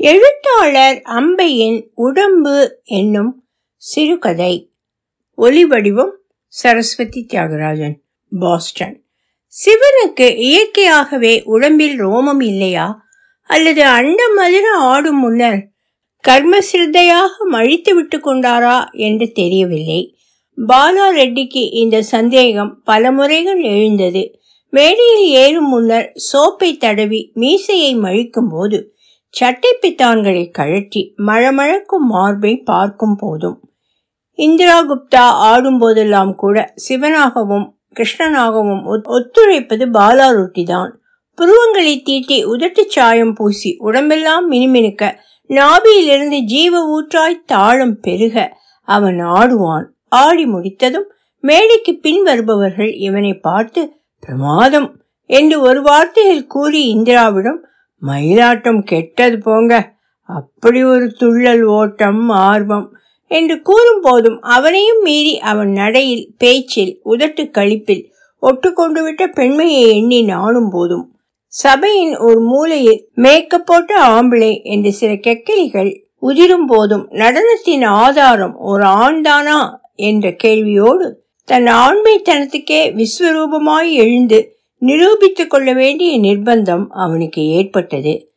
எழுத்தாளர் அம்பையின் உடம்பு என்னும் சிறுகதை. ஒலிவடிவம் சரஸ்வதி தியாகராஜன் பாஸ்டன். சிவனுக்கு இயற்கையாகவே உடம்பில் ரோமம் இல்லையா? அல்லது அண்ட மதுர ஆடும் முன்னர் கர்ம சிரத்தையாக மழித்து விட்டு கொண்டாரா என்று தெரியவில்லை. பாலா ரெட்டிக்கு இந்த சந்தேகம் பல முறைகள் எழுந்தது. மேடையில் ஏறும் முன்னர் சோப்பை தடவி மீசையை மழிக்கும் போது சட்டை பித்தான்களை கழற்றி மழமழக்கும் மார்பை பார்க்கும் போதும். இந்திரா குப்தா ஆடும் போதெல்லாம் கூட சிவனாகவும் கிருஷ்ணனாகவும் ஒத்துழைப்பது பாலா ரொட்டிதான் புருவங்களை தீட்டி உதட்டு சாயம் பூசி உடம்பெல்லாம் மினுமினுக்க நாபியிலிருந்து ஜீவ ஊற்றாய் தாளம் பெருக அவன் ஆடுவான். ஆடி முடித்ததும் மேடைக்கு பின் வருபவர்கள் இவனை பார்த்து பிரமாதம் என்று ஒரு வார்த்தையில் கூறி இந்திராவிடம் மயிலாட்டம் கெட்டது போங்க. அப்படி ஒரு துள்ளல் ஓட்டம் ஆர்வம் என்று கூறும் போதும் அவனையும் மீறி அவன் நடையில் பேச்சில் உதட்டு கழிப்பில் ஒட்டுக்கொண்டு விட்ட பெண்மையை எண்ணி நாணும் போதும். சபையின் ஒரு மூலையில் மேக்கப் போட்ட ஆம்பளை என்று சில கெக்கலிகள் உதிரும் போதும் நடனத்தின் ஆதாரம் ஒரு ஆண்தானா என்ற கேள்வியோடு தன் ஆண்மைத்தனத்துக்கே விஸ்வரூபமாய் எழுந்து நிரூபித்துக் கொள்ள வேண்டிய நிர்பந்தம் அவனுக்கு ஏற்பட்டது.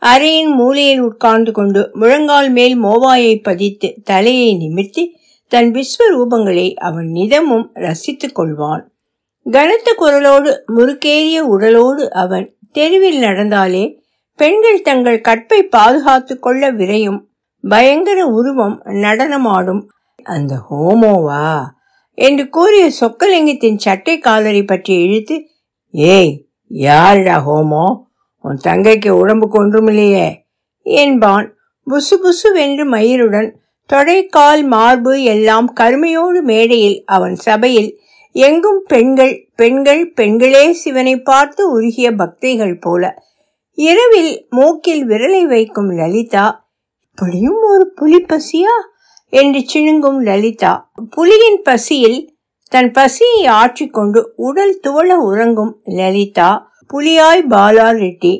அறையின் மூலையில் உட்கார்ந்து கொண்டு முழங்கால் மேல் மோவாயை பதித்து தலையை நிமிர்த்தி தன் விஸ்வரூபங்களை அவன் நிதமும் ரசித்துக் கொள்வான். கனத்த குரலோடு முறுக்கேறிய உடலோடு அவன் தெருவில் நடந்தாலே பெண்கள் தங்கள் கற்பை பாதுகாத்து கொள்ள விரையும் பயங்கர உருவம் நடனமாடும். அந்த ஹோமோவா? என்று கூறிய சொக்கலிங்கத்தின் சட்டை காலரை பற்றி இழுத்து ஏய் யாருடா ஹோமோ? உன் தங்கைக்கு உடம்புக்கு ஒன்றுமில்லையே என்பான் புசு புசு வென்று மயிருடன் தொடைக்கால் மார்பு எல்லாம் கருமையோடு மேடையில் அவன் சபையில் எங்கும் பெண்கள் பெண்கள் பெண்களே சிவனை பார்த்து உருகிய பக்தைகள் போல. இரவில் மூக்கில் விரலை வைக்கும் லலிதா இப்படியும் ஒரு புலி பசியா? என்று சிணுங்கும் லலிதா. புலியின் பசியில் தன் பசியை ஆற்றிக்கொண்டு உடல் துவள உறங்கும் லலிதா புலியாய் பாலா ரெட்டி.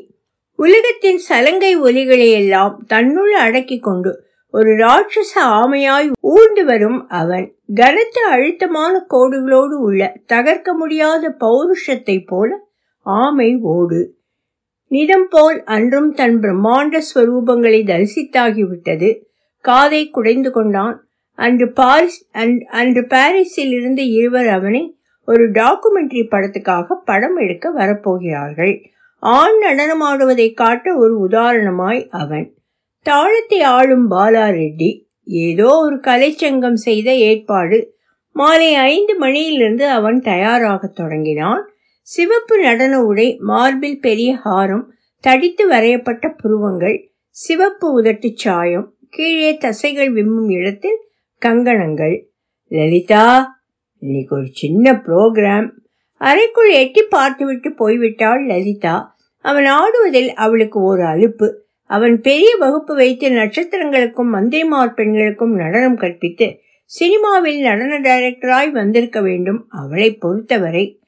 உலகத்தின் சலங்கை ஒலிகளை எல்லாம் தன்னுள் அடக்கி கொண்டு ஒரு ராட்சச ஆமையாய் ஊர்ந்து வரும் அவன். கனத்த அழுத்தமான கோடுகளோடு உள்ள தகர்க்க முடியாத பௌருஷத்தை போல ஆமை ஓடு. நிதம் போல் அன்றும் தன் பிரம்மாண்ட ஸ்வரூபங்களை தரிசித்தாகிவிட்டது. காதை குடைந்து கொண்டான். அன்று பாரிஸ் அன்று பாரிஸில் இருந்து இருவர் அவனை ஒரு டாக்குமெண்ட்ரி படத்துக்காக படம் எடுக்க வரப்போகிறார்கள். ஆண் நடனமாடுவதை காட்ட ஒரு உதாரணமாய் அவன். தாளத்தை ஆளும் பாலா ரெட்டி ஏதோ ஒரு கலைச்சங்கம் செய்த ஏற்பாடு. மாலை ஐந்து மணியிலிருந்து அவன் தயாராக தொடங்கினான். சிவப்பு நடன உடை மார்பில் பெரிய ஹாரம் தடித்து வரையப்பட்ட புருவங்கள் சிவப்பு உதட்டு சாயம் கீழே தசைகள் விம்மும் இடத்தில் கங்கணங்கள். லலிதா இன்னைக்கு ஒரு சின்ன ப்ரோக்ராம் அறைக்குள் எட்டி பார்த்துவிட்டு போய்விட்டாள் லலிதா. அவன் ஆடுவதில் அவளுக்கு ஒரு அலுப்பு. அவன் பெரிய வகுப்பு வைத்து நட்சத்திரங்களுக்கும் மந்திரிமார் பெண்களுக்கும் நடனம் கற்பித்து சினிமாவில் நடன டைரக்டராய் வந்திருக்க வேண்டும் அவளை பொறுத்தவரை.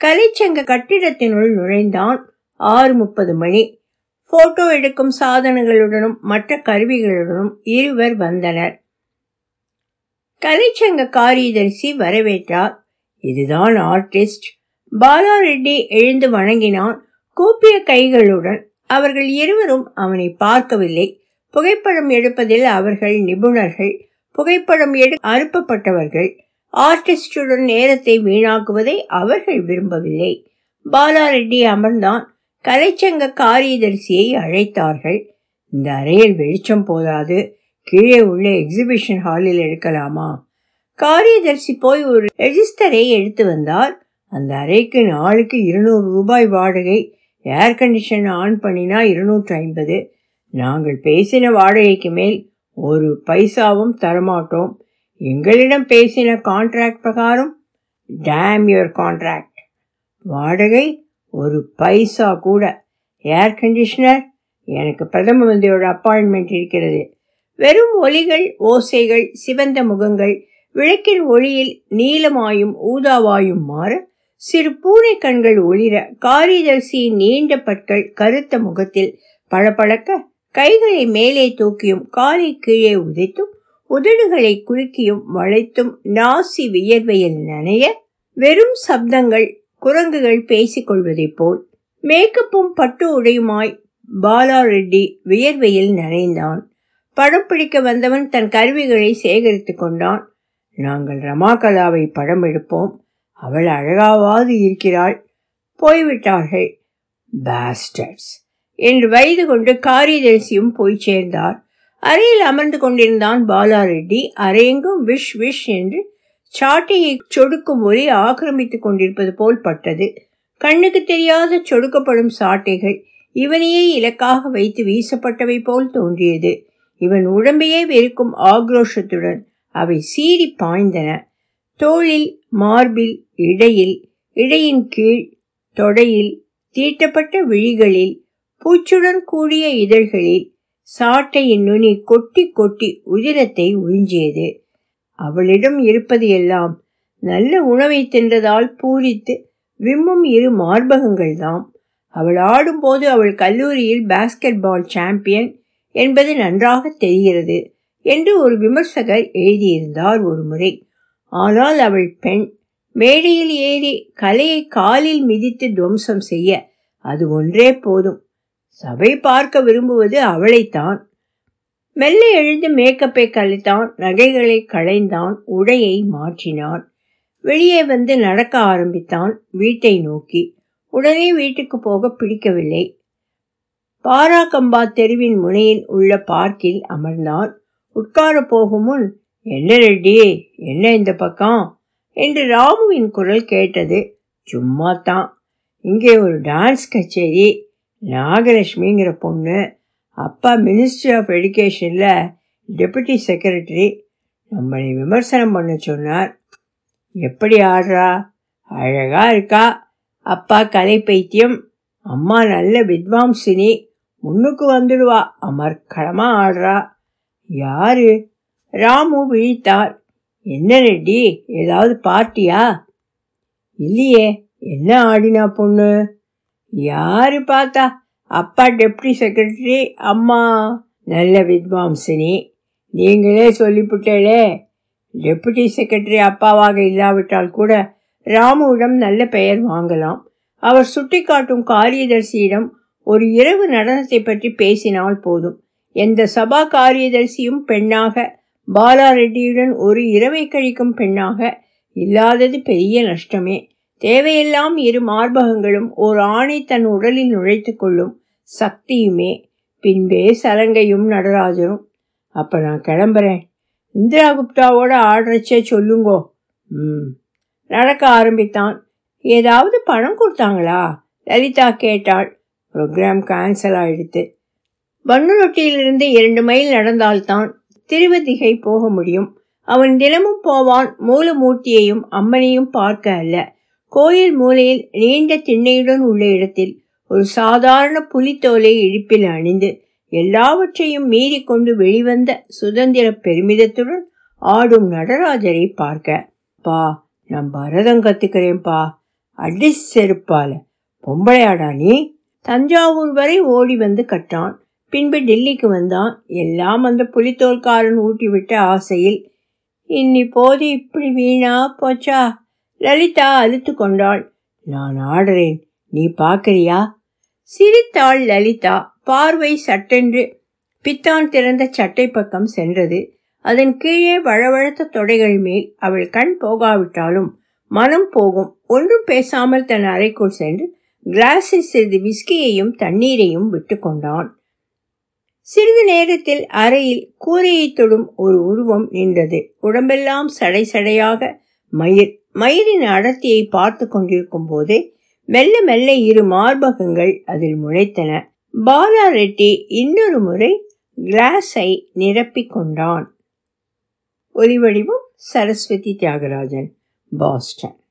கலைச்சங்க கட்டிடத்தினுள் நுழைந்தான் ஆறு முப்பது மணி. போட்டோ எடுக்கும் சாதனங்களுடனும் மற்ற கருவிகளுடனும் இருவர் வந்தனர். கலைச்சங்க காரியதரிசி வரவேற்றார். இதுதான் ஆர்டிஸ்ட். பாலா ரெட்டி எழுந்து வணங்கினான். கூப்பிய கைகளுடன் அவர்கள் இருவரும் அவனை பார்க்கவில்லை. புகைப்படம் எடுப்பதில் அவர்கள் நிபுணர்கள். புகைப்படம் எடு அனுப்பப்பட்டவர்கள். ஆர்டிஸ்டுடன் நேரத்தை வீணாக்குவதை அவர்கள் விரும்பவில்லை. பாலா ரெட்டி அமர்ந்தான். கலைச்சங்க காரியதரிசியை அழைத்தார்கள். இந்த அறையில் வெளிச்சம் போதாது. கீழே உள்ள எக்ஸிபிஷன் ஹாலில் எடுக்கலாமா? காரியதர்சி போய் ஒரு ரெஜிஸ்டரை எடுத்து வந்தார் அந்த அறைக்கு நாளுக்கு இருநூறு ரூபாய் வாடகை ஏர் கண்டிஷன் ஆன் பண்ணினா இருநூற்றி ஐம்பது. நாங்கள் பேசின வாடகைக்கு மேல் ஒரு பைசாவும் தரமாட்டோம். எங்களிடம் பேசின கான்ட்ராக்ட் பிரகாரம் டேம் யுவர் கான்ட்ராக்ட் வாடகை ஒரு பைசா கூட. ஏர் கண்டிஷனர் எனக்கு பிரதம மந்திரியோட அப்பாயின்மெண்ட் இருக்கிறது. வெறும் ஒலிகள் ஓசைகள் சிவந்த முகங்கள் விளக்கின் ஒளியில் நீலமாயும் ஊதாவாயும் மாற சிறு பூனை கண்கள் ஒளிர காரியதரிசியின் நீண்ட பற்கள் கருத்த முகத்தில் பளபளக்க கைகளை மேலே தூக்கியும் காலை கீழே உதைத்தும் உதடுகளை குலுக்கியும் வளைத்தும் நாசி வியர்வையில் நனைய வெறும் சப்தங்கள் குரங்குகள் பேசிக் கொள்வதைப் போல் மேக்கப்பும் பட்டு உடையுமாய் பாலா ரெட்டி வியர்வையில் நனைந்தான். படம் பிடிக்க வந்தவன் தன் கருவிகளை சேகரித்துக் கொண்டான். நாங்கள் ரமாகலாவை படம் எடுப்போம். அவள் அழகாவாது இருக்கிறாள். போய்விட்டார்கள். பாஸ்டர்ஸ் என்று வயது கொண்டு காரியதரிசியும் போய் சேர்ந்தார். அறையில் அமர்ந்து கொண்டிருந்தான் பாலா ரெட்டி அரையெங்கும் விஷ் விஷ் என்று சாட்டையை சொடுக்கும் ஒலி ஆக்கிரமித்துக் கொண்டிருப்பது போல் பட்டது. கண்ணுக்கு தெரியாத சொடுக்கப்படும் சாட்டைகள் இவனையே இலக்காக வைத்து வீசப்பட்டவை போல் தோன்றியது. இவன் உடம்பையே வெறுக்கும் ஆக்ரோஷத்துடன் அவை சீறி பாய்ந்தன. தோளில் மார்பில் இடையில் இடையின் கீழ் தொடையில் தீட்டப்பட்ட விழிகளில் பூச்சுடன் கூடிய இதழ்களில் சாட்டையின் நுனி கொட்டி கொட்டி உதிரத்தை உறிஞ்சியது. அவளிடம் இருப்பது எல்லாம் நல்ல உணவை தின்றதால் பூரித்து விம்மும் இரு மார்பகங்கள்தாம். அவள் ஆடும்போது அவள் கல்லூரியில் பாஸ்கெட் பால் சாம்பியன் என்பது நன்றாக தெரிகிறது என்று ஒரு விமர்சகர் எழுதியிருந்தார் ஒரு முறை ஆனால் அவள் பெண் மேடையில் ஏறி கலையை காலில் மிதித்து துவம்சம் செய்ய அது ஒன்றே போதும். சபை பார்க்க விரும்புவது அவளைத்தான். மெல்ல எழுந்து மேக்கப்பை கழித்தான் நகைகளை களைந்தான் உடையை மாற்றினான். வெளியே வந்து நடக்க ஆரம்பித்தான் வீட்டை நோக்கி. உடனே வீட்டுக்கு போக பிடிக்கவில்லை. பாராக்கம்பா தெருவின் முனையில் உள்ள பார்க்கில் அமர்ந்தான். உட்கார போகும் முன் என்ன ரெட்டி? என்ன இந்த பக்கம்? என்று ராமுவின் குரல் கேட்டது சும்மா தான் இங்கே ஒரு டான்ஸ் கச்சேரி நாகலட்சுமிங்கிற பொண்ணு அப்பா மினிஸ்ட்ரி ஆஃப் எஜுகேஷனில் டெபுட்டி செக்ரட்டரி நம்மளை விமர்சனம் பண்ண சொன்னார். எப்படி ஆடுறா? அழகா இருக்கா? அப்பா கலை பைத்தியம் அம்மா நல்ல வித்வாம்சினி முன்னுக்கு வந்துடுவா. அமர்க்களமா ஆடுறா. யாரு? ராமு விழித்தார் என்ன ரெட்டி? ஏதாவது பார்ட்டியா இல்லையே. என்ன ஆடினா பொண்ணு? யாரு பார்த்தா? அப்பா டெப்டி செக்ரட்டரி அம்மா. நல்ல வித்வாம்சினி. நீங்களே சொல்லிவிட்டேளே டெப்புட்டி செக்ரட்டரி அப்பாவாக இல்லாவிட்டால் கூட ராமுவிடம் நல்ல பெயர் வாங்கலாம். அவர் சுட்டிக்காட்டும் காரியதர்சியிடம் ஒரு இரவு நடனத்தை பற்றி பேசினால் போதும். எந்த சபா காரியதர்சியும் பெண்ணாக பாலா ரெட்டியுடன் ஒரு இரவை கழிக்கும் பெண்ணாக இல்லாதது பெரிய நஷ்டமே. தேவையெல்லாம் இரு மார்பகங்களும் ஒரு ஆணை தன் உடலில் நுழைத்து கொள்ளும் சக்தியுமே. பின்பே சலங்கையும் நடராஜரும். அப்ப நான் கிளம்புறேன். இந்திரா குப்தாவோட ஆடுறச்சே சொல்லுங்கோ. ம். நடக்க ஆரம்பித்தான். ஏதாவது பணம் கொடுத்தாங்களா? லலிதா கேட்டாள். ப்ரோக்ராம் கேன்சல் ஆயிடுத்து. பன்னுரொட்டியிலிருந்து இரண்டு மைல் நடந்தால்தான் திருவதிகை போக முடியும். அவன் தினமும் போவான் மூலமூர்த்தியையும் அம்மனையும் பார்க்க அல்ல. கோயில் மூலையில் நீண்ட திண்ணையுடன் உள்ள இடத்தில் ஒரு சாதாரண புலித்தோலை இடுப்பில் அணிந்து எல்லாவற்றையும் மீறிக்கொண்டு வெளிவந்த சுதந்திர பெருமிதத்துடன் ஆடும் நடராஜரை பார்க்க. பா நான் பரதம் கத்துக்கிறேன்பா அடி செருப்பால. பொம்பளையாடா நீ? தஞ்சாவூர் வரை ஓடி வந்து கட்டான். பின்பு டெல்லிக்கு வந்தான். எல்லாம் அந்த புலித்தோல்காரன் ஊட்டிவிட்ட ஆசையில் இன்னி போது இப்படி வீணா போச்சா? லலிதா அழுத்து கொண்டாள். நான் ஆடுறேன். நீ பார்க்கறியா? சிரித்தாள் லலிதா. பார்வை சட்டென்று பித்தான் திறந்த சட்டை பக்கம் சென்றது. அதன் கீழே வழவழத்த தொடைகள் மேல் அவள் கண் போகாவிட்டாலும் மனம் போகும். ஒன்றும் பேசாமல் தன் அறைக்குள் சென்று கிளாஸில் சிறிது விஸ்கியையும் தண்ணீரையும் விட்டுக்கொண்டான் சிறிது நேரத்தில் அறையில் கூரையை தொடும் ஒரு உருவம் நின்றது. உடம்பெல்லாம் சடை சடையாக மயிர். மயிரின் அடர்த்தியை பார்த்து கொண்டிருக்கும் போதே மெல்ல மெல்ல இரு மார்பகங்கள் அதில் முளைத்தன. பாலா ரெட்டி இன்னொரு முறை கிளாஸை நிரப்பிக் கொண்டான். ஒலிவடிவம் சரஸ்வதி தியாகராஜன் பாஸ்டன்.